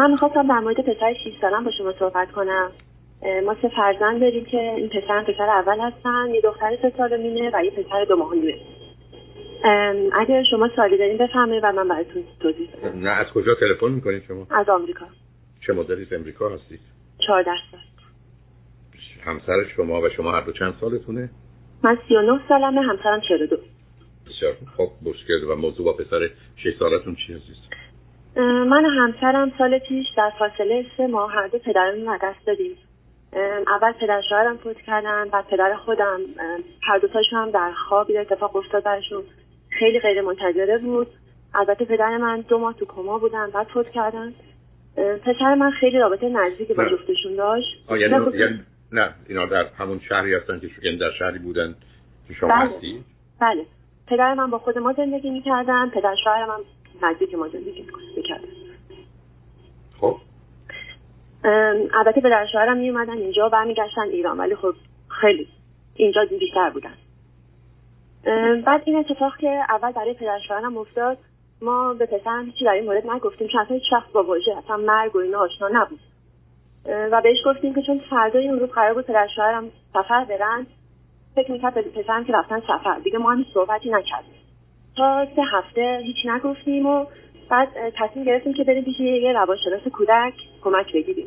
من می‌خواستم در مورد پسر 6 سالم با شما صحبت کنم. ما سه فرزند داریم که این پسر پسر اول هستن. یه دختر سه سال مینه و یه پسر دو ماه نیمه اگر شما سالی دارین بفهمید و من براتون توضیح نه از کجا تلفن می‌کنید شما؟ از آمریکا. چه مدتی امریکا هستید؟ 14 سال. همسر شما و شما هر دو چند سالتونه؟ من 39 سالمه همسرم 42 بسیار خب مشکل و موضوع با پسر 6 سالتون چی عزیز من و همسرم سال پیش در فاصله سه ماه هر دو پدرمون دست دادیم. اول پدر شوهرم فوت کردن بعد پدر خودم. هر دوتاشون هم در خوابی اتفاق افتاد برشون. خیلی غیر منتظره بود. البته پدر من دو ماه تو کما بودن بعد فوت کردن. پسر من خیلی رابطه نزدیکی با جفتشون داشت. یعنی نه, یعنی نه اینا در همون شهری هستن که شما در شهری بودن که شما بله. هستی؟ بله. پدر من با خود ما زندگی می‌کردن پدر شوهرم هم نزدیک ما زندگی می‌کردن خب. البته پدر شوهرم میومدن اینجا برمیگشتن ایران ولی خب خیلی اینجا بیشتر بودن. بعد این اتفاق که اول برای پدر شوهرم افتاد ما به پسرم هیچی در این مورد نگفتیم چون اصلا هیچ با واژه اصلا مرگ و اینا آشنا نبود. و بهش گفتیم که چون فردای اون روز قرار بود پدر شوهرم سفر برن فکر می‌کرد به پسرم که رفتن سفر. دیگه ما هم صحبتی نکردیم. تا سه هفته هیچ نگفتیم و بعد تصمیم گرفتیم که بریم پیش یه روانشناس کودک کمک بگیریم.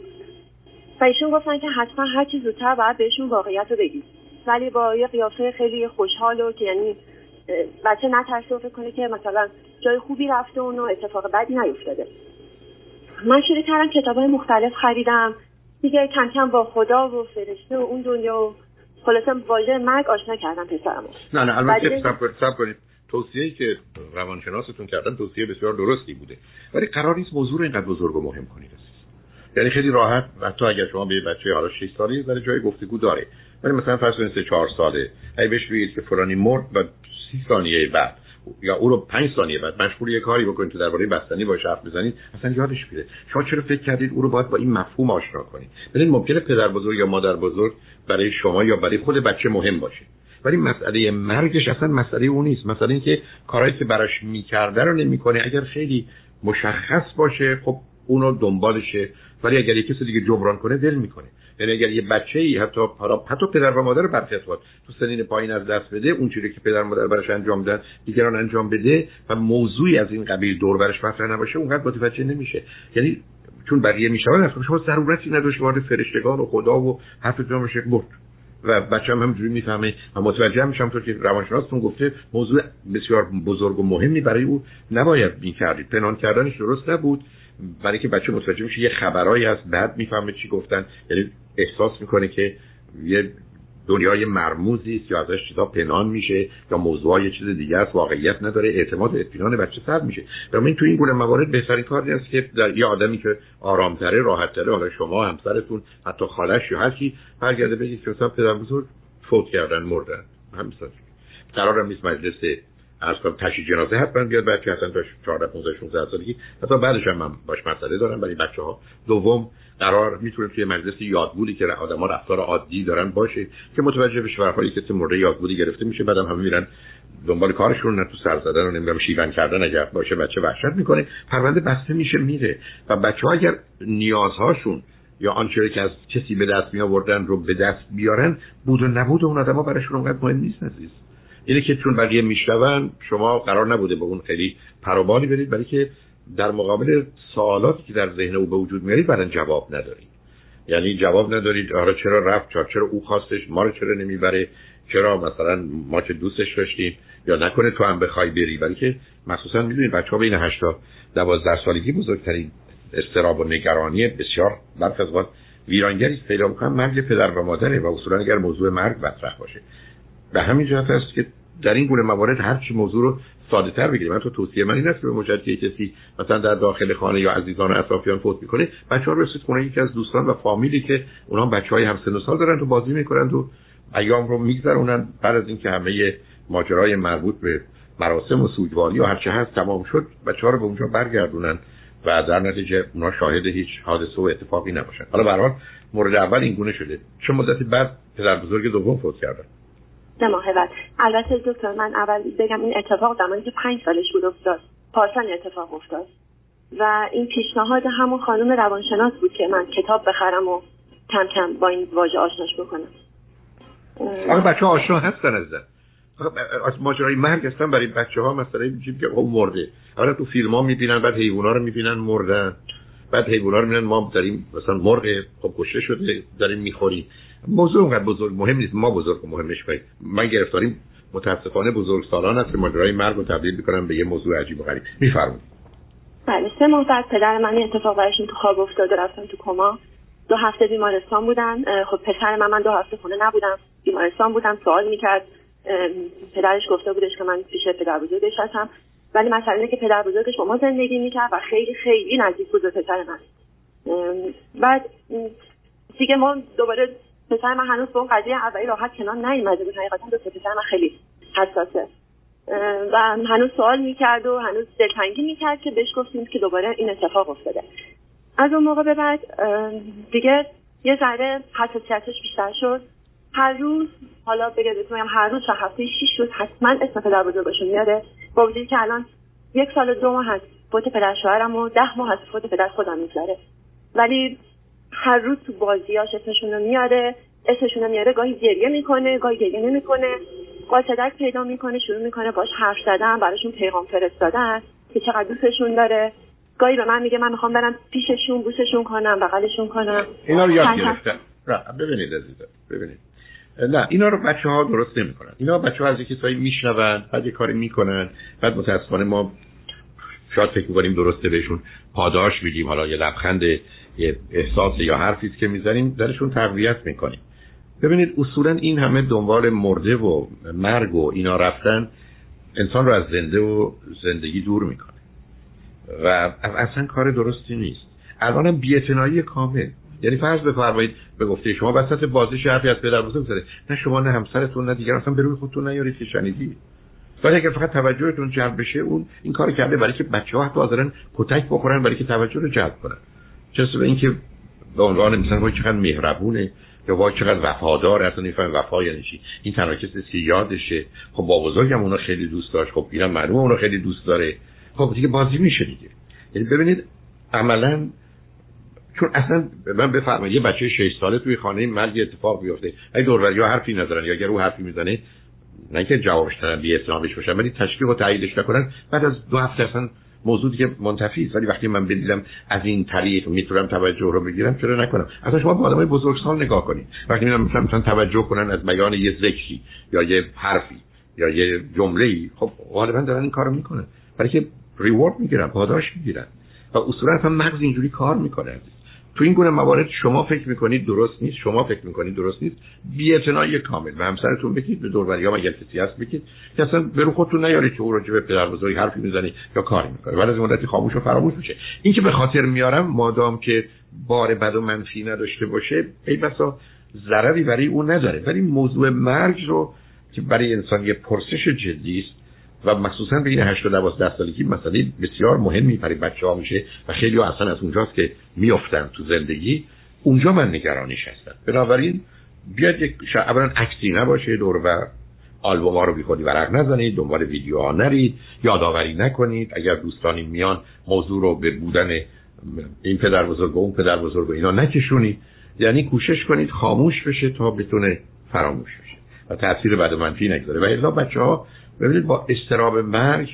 و ایشون گفتن که حتما هر چی زودتر باید بهشون واقعیت رو بگیم. ولی با یه قیافه خیلی خوشحال و که یعنی بچه نترسه و فکر کنه که مثلا جای خوبی رفته اون و اتفاق بدی نیفتاده. من شروع کردم کتاب های مختلف خریدم. دیگه کم کم با خدا و فرشته و اون دنیا و خلاصه واژه مرگ آشنا کردم پسرمو. نه نه البته سب کنید. توصیه‌ای که روانشناستون کردن توصیه بسیار درستی بوده. ولی قرار نیست موضوع رو اینقدر بزرگ و مهم کنید یعنی خیلی راحت حتی اگر شما به بچه حالا 6 ساله برای جای گفتگو داره ولی مثلا فرض کنید 3 4 ساله اگه بهش بگید که فلانی مرد و 30 ثانیه بعد یا او رو 5 ثانیه بعد مشغول یه کاری بکنید که درباره بستنی باشه حرف بزنید اصلا یادش میره. شما چرا فکر کردید او رو باید با این مفهوم آشنا کنید؟ ببین ممکنه پدر بزرگ یا مادر بزرگ برای شما یا برای خود بچه مهم باشه. ولی مسئله مرگش اصلا مسئله اون نیست. مسئله این که کارهایی که براش می‌کرده رو نمی‌کنه. اگر خیلی مشخص باشه خب اونو دنبالشه. ولی اگر یه کسی دیگه جبران کنه دل می‌کنه. یعنی اگر یه بچه ای حتی حتی پدر و مادر برخی تو سنین پایین از دست بده اون چیزی که پدر و مادر براش انجام دادن دیگران انجام بده و موضوعی از این قبیل دور برش مطرح نباشه اونقدر متوجه نمیشه. یعنی چون بقیه میشون اصلا شما ضرورتی نداشت وارد فرشتگان و خدا و حرف بشه برد. و بچه هم همجوری می‌فهمه و متوجه میشم تو که روانشناستون گفته موضوع بسیار بزرگ و مهمی برای او نباید می‌کردید پنهان کردنش درست نبود. برای که بچه متوجه میشه یه خبرایی هست بعد می‌فهمه چی گفتن. یعنی احساس می‌کنه که یه دنیای مرموزی است یا ازش چیزا پنهان میشه یا موضوع یه چیز دیگه است واقعیت نداره اعتماد اطمینان بچه سر میشه. این تو این گونه موارد بهترین کاری است که در یه آدمی که آرامتره راحتتره حالا شما همسرتون حتی خالش یا هر کی برگرده بگید که مثلا پدر بزرگ فوت کردن مردن. همین قرارم نیست مجلس از کنم تشی جنازه حتما بیاد که اصلا تا 14 15 16 سالگی. حتی بعدش هم من باش مسئله دارم برای بچه ها دوم قرار می‌تونه توی مجلس یادبودی که آدما رفتار عادی دارن باشه که متوجه بشه برای که مورد یادبودی گرفته میشه. بعدم همه میرن دنبال کارشون نه تو سر زدن و نمی‌دونم شیون کردن اگر باشه بچه وحشت می‌کنه. پرونده بسته میشه میره. و بچه ها اگر نیازهاشون یا آنچه که از کسی به دست می آوردن رو به دست بیارن بود و نبود اون آدما براشون اونقدر مهم نیست عزیز. اینه که چون بقیه میشنون شما قرار نبوده به اون خیلی پروبالی برید برای که در مقابل سوالاتی که در ذهن او به وجود میارید برای جواب ندارید. یعنی جواب ندارید آره چرا رفت؟ چرا چرا او خواستش؟ ما رو چرا نمی‌بره؟ چرا مثلا ما چه دوستش داشتیم؟ یا نکنه تو هم بخوای بری؟ ولی که مخصوصا می‌دونید بچه ها بین 8 تا 12 سالگی بزرگترین استراب و نگرانی بسیار برخ از وقت ویرانگری پیدا می‌کنن مرگ پدر و مادره و اصولا اگر موضوع مرگ مطرح باشه. به همین جهت است که در این گونه موارد هر چی موضوع رو ساده تر بگیریم. تو توصیه من این است که به مجدد کسی مثلا در داخل خانه یا عزیزان و اطرافیان فوت می‌کنه بچه ها رسید خونه یکی از دوستان و فامیلی که اونها بچه های هم سن و سال دارن تو بازی می‌کنن و ایام رو میگذرونن. بعد از اینکه همه ماجرای مربوط به مراسم و سوگواری و هرچه هست تمام شد بچه ها رو به اونجا برگردونن و در نتیجه اونا شاهد هیچ حادثه و اتفاقی نباشن. حالا به مورد اول این گونه شده. چه مدتی بعد پدر بزرگ دوم فوت کردن؟ سه ماه بعد البته دکتر من اول بگم این اتفاق زمانی که پنج سالش بود افتاد. پارسال اتفاق افتاد. و این پیشنهاد همون خانم روانشناس بود که من کتاب بخرم و کم کم با این واژه آشناش بکنم. آقا بچه آشنا هستن از از ماجرای مرگ هستن برای بچه ها مثلا میگیم که او مرده. اولا تو فیلم ها می‌بینن بعد حیونا رو می‌بینن مردن. بعد حیونا رو می‌بینن ما داریم مثلا مرغ خب کشته شده داریم می‌خوریم. موضوع اونقدر بزرگ مهم نیست. ما بزرگ و مهم نشیم من گرفتاریم متاسفانه بزرگ سالان هست که ماجرای مرگ رو تبدیل می‌کنم به یه موضوع عجیب و غریب. میفرمایید. بله سه ماه بعد پدر من اتفاق براشون تو خواب افتاد و رفتن تو کما. دو هفته بیمارستان بودن. خب پسر من من دو هفته خونه نبودم. بیمارستان بودم. سوال می‌کرد. پدرش گفته بودش که من پیش پدر بزرگش هستم. ولی مثلا اینه که پدر بزرگش با ما زندگی می‌کرد و خیلی خیلی نزدیک بود به پسر من. بعد دیگه ما دوباره پسر من هنوز به اون قضیه اولی راحت کنار نیومده بود. حقیقتا دو پسر من خیلی حساسه. و هنوز سوال می‌کرد و هنوز دلتنگی می‌کرد که بهش گفتیم که دوباره این اتفاق افتاده. از اون موقع به بعد دیگه یه ذره حساسیتش بیشتر شد. هر روز حالا بگه بهتون هر روز تا هفته شیش روز حتما اسم پدر بزرگشون میاده با وجودی که الان یک سال دو ماه هست فوت پدر شوهرم و ده ماه از فوت پدر خودم میگذره ولی هر روز تو بازیاش اسمشون رو میاره اسمشون رو میاره گاهی گریه می‌کنه گاهی گریه نمی‌کنه. قاصدک پیدا می‌کنه شروع می‌کنه باش حرف زدن براشون پیغام فرستادن که چقدر دوستشون داره. گاهی به من میگه من می‌خوام برم پیششون بوسشون کنم بغلشون کنم. اینا رو یاد گرفتن. ببینید عزیزم ببینید. نه اینا رو بچه ها درست نمی‌کنن. اینا بچه ها از یکی کسایی میشنون بعد یه کاری می‌کنن. بعد متاسفانه ما شاید فکر می‌کنیم درسته بهشون پاداش میدیم. حالا یه لبخند یه احساس یا حرفی که می‌زنیم درشون تقویت می‌کنیم. ببینید اصولا این همه دنبال مرده و مرگ و اینا رفتن انسان رو از زنده و زندگی دور می‌کنه. و اصلا کار درستی نیست. الانم بی‌اعتنایی کامل. یعنی فرض بفرمایید به گفته شما وسط بازی حرفی از پدر بزرگ زده نه شما نه همسرتون نه دیگر اصلا به روی خودتون نیارید که شنیدی. ولی اگر فقط توجهتون جلب بشه اون این کار کرده برای که بچه ها حتی کتک بخورن برای که توجه رو جلب کنن. چه به اینکه به عنوان مثلا وای چقدر مهربونه یا وای چقدر وفادار اصلا نمیفهم وفا یعنی چی. این تنها کسی که یادشه. خب با بزرگم اونو خیلی دوست داشت. خب اینم معلومه اونو خیلی دوست داره. خب دیگه بازی میشه دیگه. یعنی ببینید عملا چون اصلا من بفرمایید یه بچه 6 ساله توی خانه مرگ اتفاق بیفته. اگه دوربری ها حرفی ندارن یا اگر او حرفی می‌زنه نه که جوابش ترن بی اسلامش باشن ولی تشویق و تاییدش نکنن بعد از دو هفته اصلا موضوع دیگه منتفی است. ولی وقتی من بدیدم از این طریق می‌تونم توجه رو بگیرم چرا نکنم؟ اصلا شما با آدمای بزرگسال نگاه کنید. وقتی میرم مثلا مثلا توجه کنن از بیان یه ذکری یا یه حرفی یا یه جمله ای خب غالبا دارن این کارو می‌کنن. برای که ریوارد می‌گیرن پاداش می‌گیرن. و اصولا هم مغز اینجوری کار می‌کنه تو این گونه موارد شما فکر می‌کنید درست نیست شما فکر می‌کنید درست نیست. بی کامل. و همسرتون بگید به دور ها اگر کسی هست بگید که اصلا برو خودتون نیارید که او راجع به پدر بزرگ حرفی می‌زنی یا کاری می‌کنه ولی از مدتی خاموش و فراموش میشه. این که به خاطر میارم مادام که بار بد و منفی نداشته باشه ای بسا ضرری برای او نداره. ولی موضوع مرگ رو که برای انسان یه پرسش جدی است و مخصوصا بین 8 تا 12 سالگی مسئله بسیار مهمی برای بچه ها میشه و خیلی ها اصلا از اونجاست که میافتن تو زندگی. اونجا من نگرانیش هستم. بنابراین بیاد یک اولا عکسی نباشه دور و آلبوم ها رو بی خودی ورق نزنید دنبال ویدیو ها نرید یادآوری نکنید. اگر دوستانی میان موضوع رو به بودن این پدر بزرگ و اون پدر بزرگ و اینا نکشونید. یعنی کوشش کنید خاموش بشه تا بتونه فراموش بشه و تاثیر بد منفی نگذاره. و الا بچه ها ببینید با استراب مرگ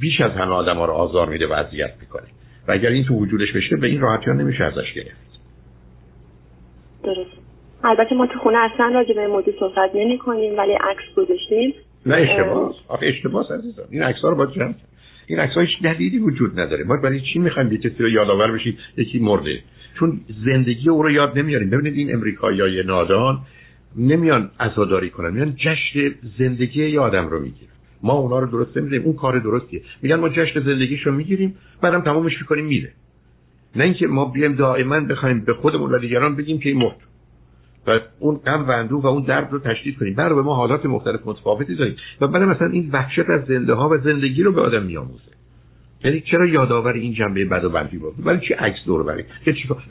بیش از همه آدم ها رو آزار میده و اذیت می‌کنه. و اگر این تو وجودش بشه به این راحتی ها نمیشه ازش گرفت. درست. البته ما تو خونه اصلا راجع به موضوع صحبت نمی کنیم ولی عکس گذاشتیم. نه اشتباه. آخه اشتباه عزیزم. این عکس ها رو باید جمع این عکس هیچ دلیلی وجود نداره. ما برای چی می‌خوایم یه کسی رو یادآور بشیم؟ یکی مرده. چون زندگی او رو یاد نمیاریم. ببینید این امریکاییای نادان نمیان عزاداری کنن. میان جشن زندگی یه آدم رو می‌گیرن. ما اونا رو درست نمیدیم اون کار درستیه. میگن ما جشن زندگیشو می‌گیریم بعدم تمامش می‌کنیم میره. نه اینکه ما بیایم دائما بخوایم به خودمون و دیگران بگیم که این مرد. و اون غم و اندوه و اون درد رو تشدید کنیم. برای ما حالات مختلف متفاوتی داریم. و بعد مثلا این وحشت از زنده ها و زندگی رو به آدم میآموزه. یعنی چرا یادآور این جنبه بد و منفی بود؟ ولی چی عکس دور برای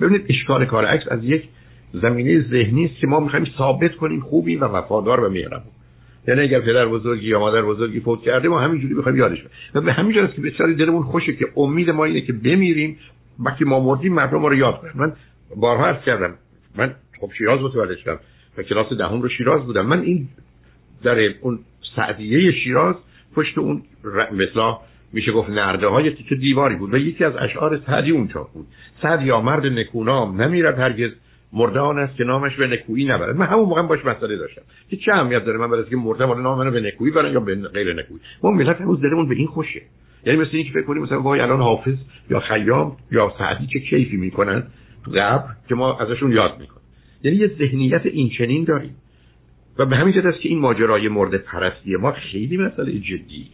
ببینید اشکال کار عکس از یک زمینه ذهنی است که ما می‌خوایم ثابت کنیم خوبی و وفادار و مهربون. یعنی اگر پدر بزرگی یا مادر بزرگی فوت کرده ما همینجوری بخوایم یادش و به همین جاست که بسیاری دلمون خوشه که امید ما اینه که بمیریم وقتی ما مردیم مردم ما رو یاد کنن. من بارها عرض کردم. من خب شیراز متولد شدم و کلاس دهم رو شیراز بودم. من این در اون سعدیه شیراز پشت اون مثلا میشه گفت نرده های تیک دیواری بود و یکی از اشعار سعدی اونجا بود. سعد یا مرد نکونام نمیرد هرگز مرده آن است که نامش به نکویی نبرد. من همون موقع باش مسئله داشتم. که چه اهمیت داره. من برای که مرده مال نام منو به نکویی برن یا به غیر نکویی. ما ملت هنوز دلمون به این خوشه. یعنی مثل اینکه فکر کنیم مثلا وای الان حافظ یا خیام یا سعدی چه کیفی می‌کنن؟ قبر که ما ازشون یاد می‌کنیم. یعنی یه ذهنیت این چنین داریم. و به همین جهت است که این ماجرای مرد پرستی ما خیلی مسئله جدی.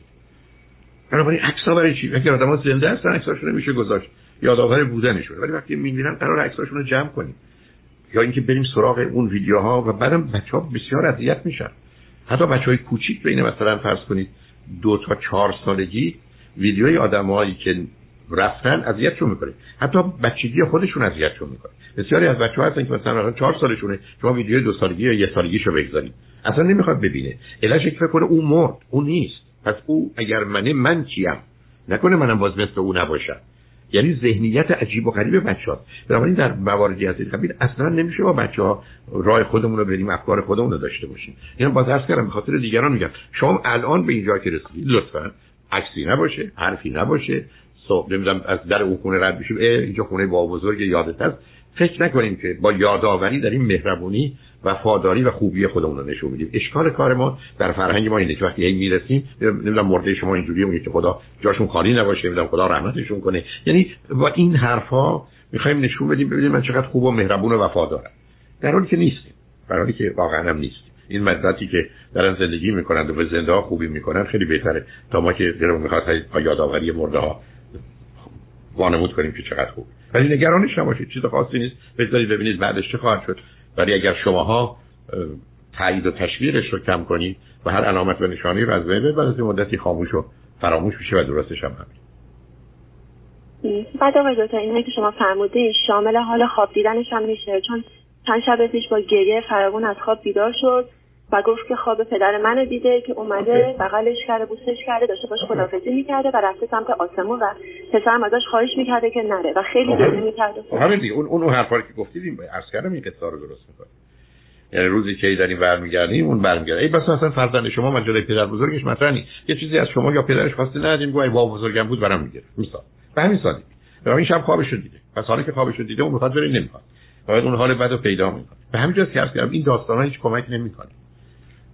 بنابراین عکس‌ها برای چی؟ اگر آدم‌ها زنده هستن عکساشون نمیشه گذاشت. یادآور بودنشون. ولی وقتی می‌بینن قرار عکساشون رو جمع کنیم. یا اینکه بریم سراغ اون ویدیوها و بعدم بچه ها بسیار اذیت میشن. حتی بچه های کوچیک بین مثلا فرض کنید دو تا چهار سالگی ویدیوی آدمایی که رفتن اذیتشون می‌کنه. حتی بچگی خودشون اذیتشون می‌کنه. بسیاری از بچه ها هستن که مثلا چهار سالشونه شما ویدیو دو سالگی یا یه سالگیشو بگذارید. اصلا نمی‌خواد ببینه. علتش فکر کنه اون مرد اون نیست. پس او اگر منه من کیم؟ نکنه منم باز مثل او نباشم. یعنی ذهنیت عجیب و غریب بچه ها بنابراین در مواردی از این قبیل اصلا نمیشه با بچه ها راه خودمون رو بریم افکار خودمون رو داشته باشیم. یعنی باز عرض کردم به خاطر دیگران میگم. شما الان به اینجا که رسیدید لطفا عکسی نباشه حرفی نباشه. صبح نمی‌دونم از در اون خونه رد بشیم اینجا خونه با بزرگ یادت هست. فکر نکنیم که با یادآوری در این مهربونی وفاداری و خوبی خودمون رو نشون میدیم. اشکال کار ما در فرهنگ ما اینه که وقتی این می‌رسیم نمی‌دونم مرده شما اینجوریه میگه که خدا جاشون خالی نباشه نمی‌دونم خدا رحمتشون کنه. یعنی با این حرفا می‌خوایم نشون بدیم ببینیم من چقدر خوب و مهربون و وفادارم. در حالی که نیستیم. در حالی که واقعا هم نیستیم. این مدتی که دارن زندگی می‌کنند و به زنده ها خوبی می‌کنن خیلی بهتره تا ما که دلمون می‌خواد یادآوری مرده ها وانمود کنیم که چقدر خوب. ولی نگرانش نباشید. چیز خاصی نیست. بذارید ببینید بعدش چه خواهد شد. ولی اگر شماها تایید و تشویقش رو کم کنید و هر علامت و نشانی رو از بین از مدتی خاموش و فراموش میشه و درستش هم همین. بعد آقای دکتر اینه که شما فرمودین شامل حال خواب دیدنش هم میشه چون چند شب پیش با گریه فراگون از خواب بیدار شد. و گفت که خواب پدر منو دیده که اومده بغلش کرده بوسش کرده داشته باش خدافزی می‌کرده و رفته سمت آسمون و پسرم ازش خواهش می‌کرده که نره و خیلی گریه می‌کرده همین دیگه. اون اون حرفا که گفتید این عرض کردم این قصه رو درست می‌کنه یعنی روزی که داریم برمیگردیم اون برمیگرده. ای بس اصلا فرزند شما مجله پدر بزرگش مطرح نیست. یه چیزی از شما یا پدرش خواسته ندیم گویا با بزرگم بود برام می‌گیره. مثال. به همین سادگی. به این شب خوابش دیده. پس حالا که خوابش دیده اون می‌خواد بره نمی‌خواد. باید اون حال بعدو پیدا می‌کنه. به همین جاست که این داستانا هیچ کمک نمی‌کنه.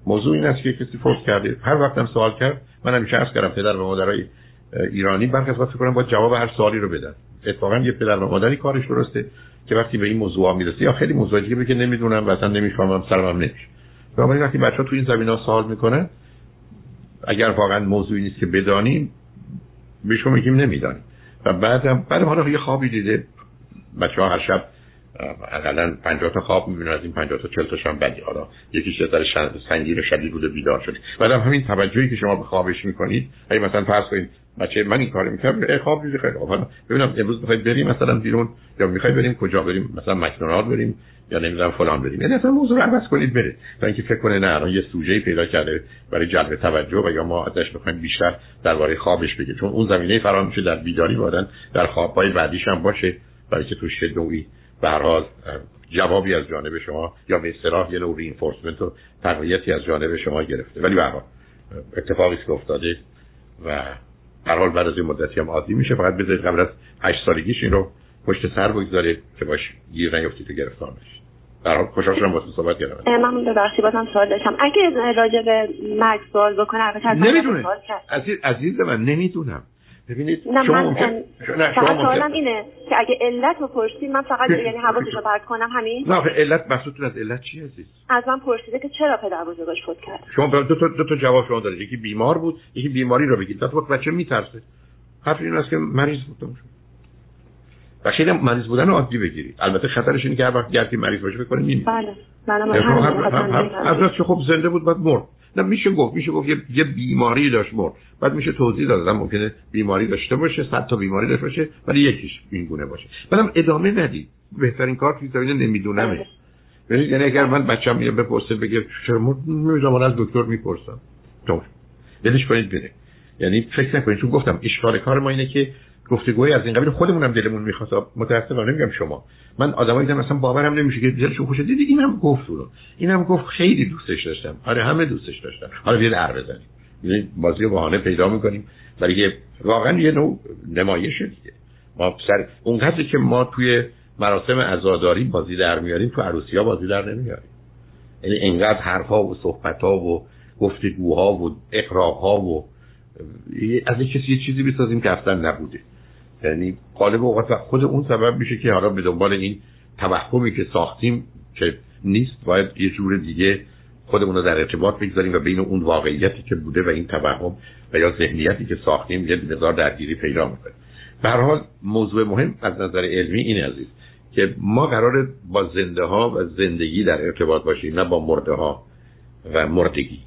موضوع این است که کسی فوت کرده. هر وقتم سوال کرد من همیشه عرض کردم پدر و مادرای ایرانی برخی از فکر کنم با جواب هر سوالی رو بدن. اتفاقا یه پدر و مادری کارش درسته که وقتی به این موضوع می‌رسه یا خیلی موضوع دیگه بگه نمی‌دونم و اصلا نمی‌فهمم سرم نمیشه. بنابراین وقتی بچه ها تو این زمین ها سوال می‌کنن اگر واقعا موضوعی نیست که بدانیم بهشون میگیم نمی‌دانیم. و بعدم بعد حالا یه خوابی دیده. بچه ها هر شب حداقل 50 تا خواب می‌بینن از این 50 تا 40 تاش هم بدی حالا یکیش یه سنگین شدید بوده بیدار شده بعدم همین توجهی که شما به خوابش می‌کنید اگه مثلا فرض کنید بچه من این کارو می‌کنم ای خواب دیدی خیلی خوب. ببینم امروز می‌خواید بریم مثلا بیرون یا می‌خواید بریم کجا؟ بریم مثلا مکدونالد بریم یا نمی‌دونم فلان بریم. یعنی اصلا موضوع رو عوض کنید بره تا اینکه فکر کنه نه الان یه سوژه پیدا کرده برای جلب توجه و یا ما ازش بخوایم بیشتر درباره خوابش بگه چون اون زمینه فراهم میشه در بیداری بودن در خوابهای بعدیش هم باشه. برای که توش نوعی به حال جوابی از جانب شما یا به اصطلاح یه نوع رینفورسمنت و تقویتی از جانب شما گرفته. ولی به حال اتفاقی که افتاده و هر حال بعد از این مدتی هم عادی میشه. فقط بذارید قبل از 8 سالگیش این رو پشت سر بگذارید که باش گیر نیفتید و گرفتار نشید. در حال خوشحال شدم واسه صحبت کردم. من ببخشید بازم سوال داشتم. اگه راجع به مرگ سوال بکنه البته نمی‌دونه. عزیز عزیز من نمی‌دونم. ببینید نه شما من ممکن... نه شما اینه که اگه علت رو من فقط یعنی حواسش رو پرت کنم همین. نه آخه علت مقصودتون از علت چی عزیز؟ از من پرسیده که چرا پدر بزرگش فوت کرد؟ شما دو تا دو تا جواب شما دارید. یکی بیمار بود یکی بیماری رو بگید. دو بچه میترسه. حرف این است که مریض بود. و خیلی مریض بودن عادی بگیرید. البته خطرش اینه که هر وقت گردی مریض باشه بکنه میمیره بله. بله از خب زنده بود بعد مرد. میشه گفت میشه گفت یه, یه بیماری داشت مرد. بعد میشه توضیح داد ممکنه بیماری داشته باشه صد تا بیماری داشته باشه ولی یکیش این گونه باشه. بعدم ادامه ندید. بهترین کار که زمینه نمیدونمه یعنی اگر من بچه‌م میاد بپرسه بگه چرا نمی‌دونم از دکتر می‌پرسم. تو دلش کنید بره. یعنی فکر نکنید. چون گفتم اشکال کار ما اینه که گفتگوی از این قبیل خودمونم دلمون می‌خواد. متاسفانه نمیگم شما. من آدمایی دیدم مثلا باورم نمیشه که دلشون خوشه. دیدی اینم گفت رو اینم گفت خیلی دوستش داشتم. آره همه دوستش داشتم حالا بیا در بزنیم. یعنی بازی بهانه پیدا می‌کنیم. برای واقعا یه نوع نمایشه دیگه. ما سر اونقدری که ما توی مراسم عزاداری بازی در میاریم تو عروسی ها بازی در نمیاریم. یعنی انقدر حرفها و صحبتها و گفتگوها و اقراها و از این کسی یه چیزی بسازیم که اصلا نبوده. یعنی قالب اوقات خود اون سبب میشه که حالا به دنبال این توهمی که ساختیم که نیست باید یه جور دیگه خودمون رو در ارتباط بگذاریم و بین اون واقعیتی که بوده و این توهم و یا ذهنیتی که ساختیم یه مقدار درگیری پیدا می‌کنه. به حال موضوع مهم از نظر علمی این عزیز که ما قرار با زنده ها و زندگی در ارتباط باشیم نه با مرده ها و مردگی.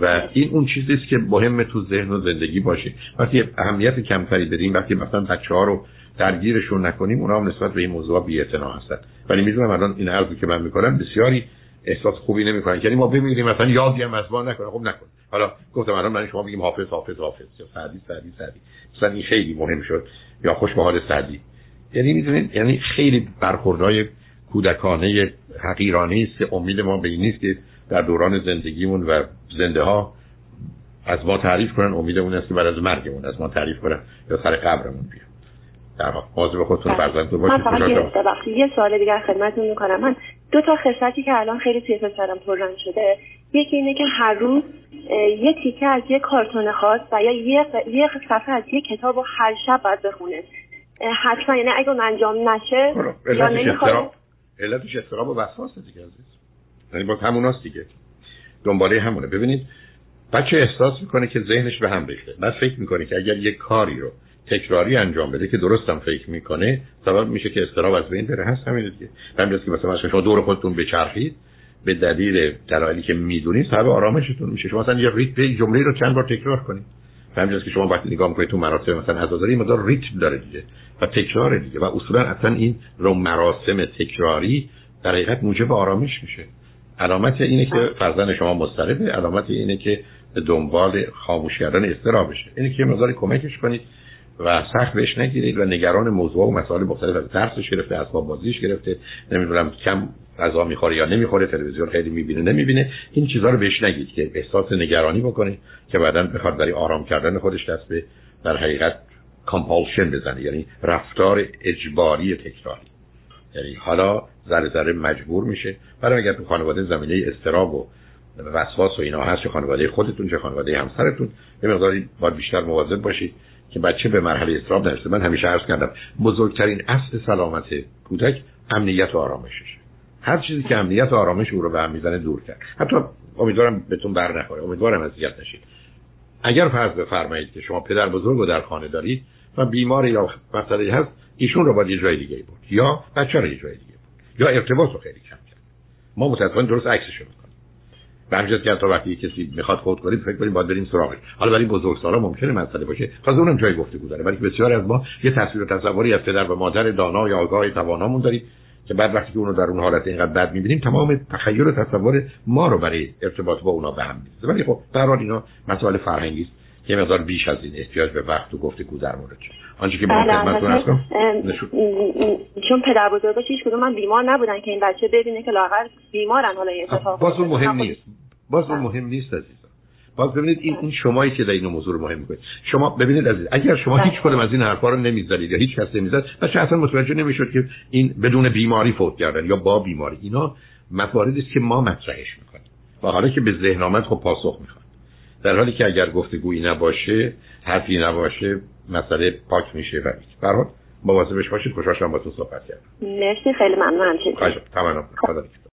و این اون چیزی است که مهم تو ذهن و زندگی باشه. وقتی اهمیت کمتری بدیم وقتی مثلا بچه ها رو درگیرشون نکنیم اونا هم نسبت به این موضوع بی هستن. ولی می‌دونم الان این حرفی که من می‌کنم بسیاری احساس خوبی نمی‌کنن. یعنی ما بمیریم مثلا یادی هم از ما نکنه. خب نکن. حالا گفتم الان من شما بگیم حافظ حافظ حافظ. یا سعدی سعدی سعدی. مثلا این خیلی مهم شد. یا خوش به حال سعدی. یعنی می‌دونید یعنی خیلی برخوردهای کودکانه حقیرانه است امید ما به این نیست که در دوران زندگیمون و زنده ها از ما تعریف کنن امیدمون است که بعد از مرگمون از ما تعریف کنن یا سر قبرمون بیان در به خودتون بله. فرزندتون باشید. یه سوال دیگر خدمتتون می‌کنم. من دو تا خصلتی که الان خیلی توی پسرم پررنگ شده. یکی اینه که هر روز یه تیکه از یه کارتون خاص و یا یه یه صفحه از یه کتاب و هر شب باید بخونه حتما یعنی اگه انجام نشه یا نمی‌خواد. علتش استراب و وسواس دیگه عزیز. یعنی با هموناست دیگه. دنباله همونه. ببینید بچه احساس می‌کنه که ذهنش به هم ریخته. بعد فکر می‌کنه که اگر یه کاری رو تکراری انجام بده که درستم فکر می‌کنه سبب میشه که استراب از بین بره. هست همین دیگه. همین که مثلا شما دور خودتون بچرخید به دلیل دلایلی که می‌دونید سبب آرامشتون میشه. شما مثلا یه ریتم جمله رو چند بار تکرار کنید. همین که شما وقتی نگاه می‌کنید تو مراسم مثلا عزاداری مدار ریتم داره دیگه و تکرار دیگه. و اصولا اصلا این رو مراسم تکراری در حقیقت موجب آرامش میشه. علامت اینه که فرزند شما مضطربه. علامت اینه که به دنبال خاموش کردن استرابشه اینه که مقدار کمکش کنید و سخت بهش نگیرید و نگران موضوع و مسائل مختلف از ترسش گرفته اسباب بازیش گرفته. نمی‌دونم کم غذا می‌خوره یا نمی‌خوره تلویزیون خیلی می‌بینه نمی‌بینه. این چیزها رو بهش نگید که احساس نگرانی بکنه که بعدا بخواد برای آرام کردن خودش دست به در حقیقت کامپالشن بزنه. یعنی رفتار اجباری تکراری. یعنی حالا ذره ذره مجبور میشه. برای اگر تو خانواده زمینه استراب و وسواس و اینا هست چه خانواده خودتون چه خانواده همسرتون یه مقداری باید بیشتر مواظب باشید که بچه به مرحله استراب نرسه. من همیشه عرض کردم بزرگترین اصل سلامت کودک امنیت و آرامششه. هر چیزی که امنیت و آرامش او رو به هم می‌زنه دور کرد. حتی امیدوارم بهتون بر نخوره. امیدوارم اذیت نشید. اگر فرض بفرمایید که شما پدر بزرگ رو در خانه دارید و بیمار یا مسئله هست ایشون رو باید یه جای دیگه بود. یا بچه رو یه جای دیگه بود. یا ارتباط رو خیلی کم کرد. ما متاسفانه درست عکسش رو می‌کنیم به همین که تا وقتی کسی می‌خواد خود کنید فکر کنیم باید بریم سراغش. حالا برای بزرگسالا ممکنه مسئله باشه تازه اونم جای گفتگو داره. ولی بسیاری از ما یه تصویر و تصوری از پدر و مادر دانا یا آگاه توانامون داریم که بعد وقتی که اونو در اون حالت اینقدر بد می‌بینیم تمام تخیل و تصور ما رو برای ارتباط با اونا به هم می‌زنه ولی خب در حال اینا مسائل فرهنگی است. که مقدار بیش از این احتیاج به وقت و گفتگو در موردش. آنچه که من بله، چون پدر بزرگاش هیچ کدوم من بیمار نبودن که این بچه ببینه که لاغر بیمارن حالا این اتفاق باز اون مهم نیست. باز اون مهم نیست عزیزم. باز ببینید این این شمایی که در این موضوع رو مهم می‌کنید. شما ببینید عزیز اگر شما هیچ کدوم از این حرفا رو نمی‌زدید یا هیچ کس نمی‌زد بچه اصلا متوجه نمی‌شد که این بدون بیماری فوت کردن یا با بیماری. اینا مواردی است که ما مطرحش می‌کنیم. و حالا که به ذهن آمد خب پاسخ می‌خواد در حالی که اگر گفتگویی نباشه حرفی نباشه مسئله پاک میشه و برات مواظبش باشید. خوشحال شدم با تو صحبت کردم. مرسی. خیلی ممنونم خواهش تمام خدا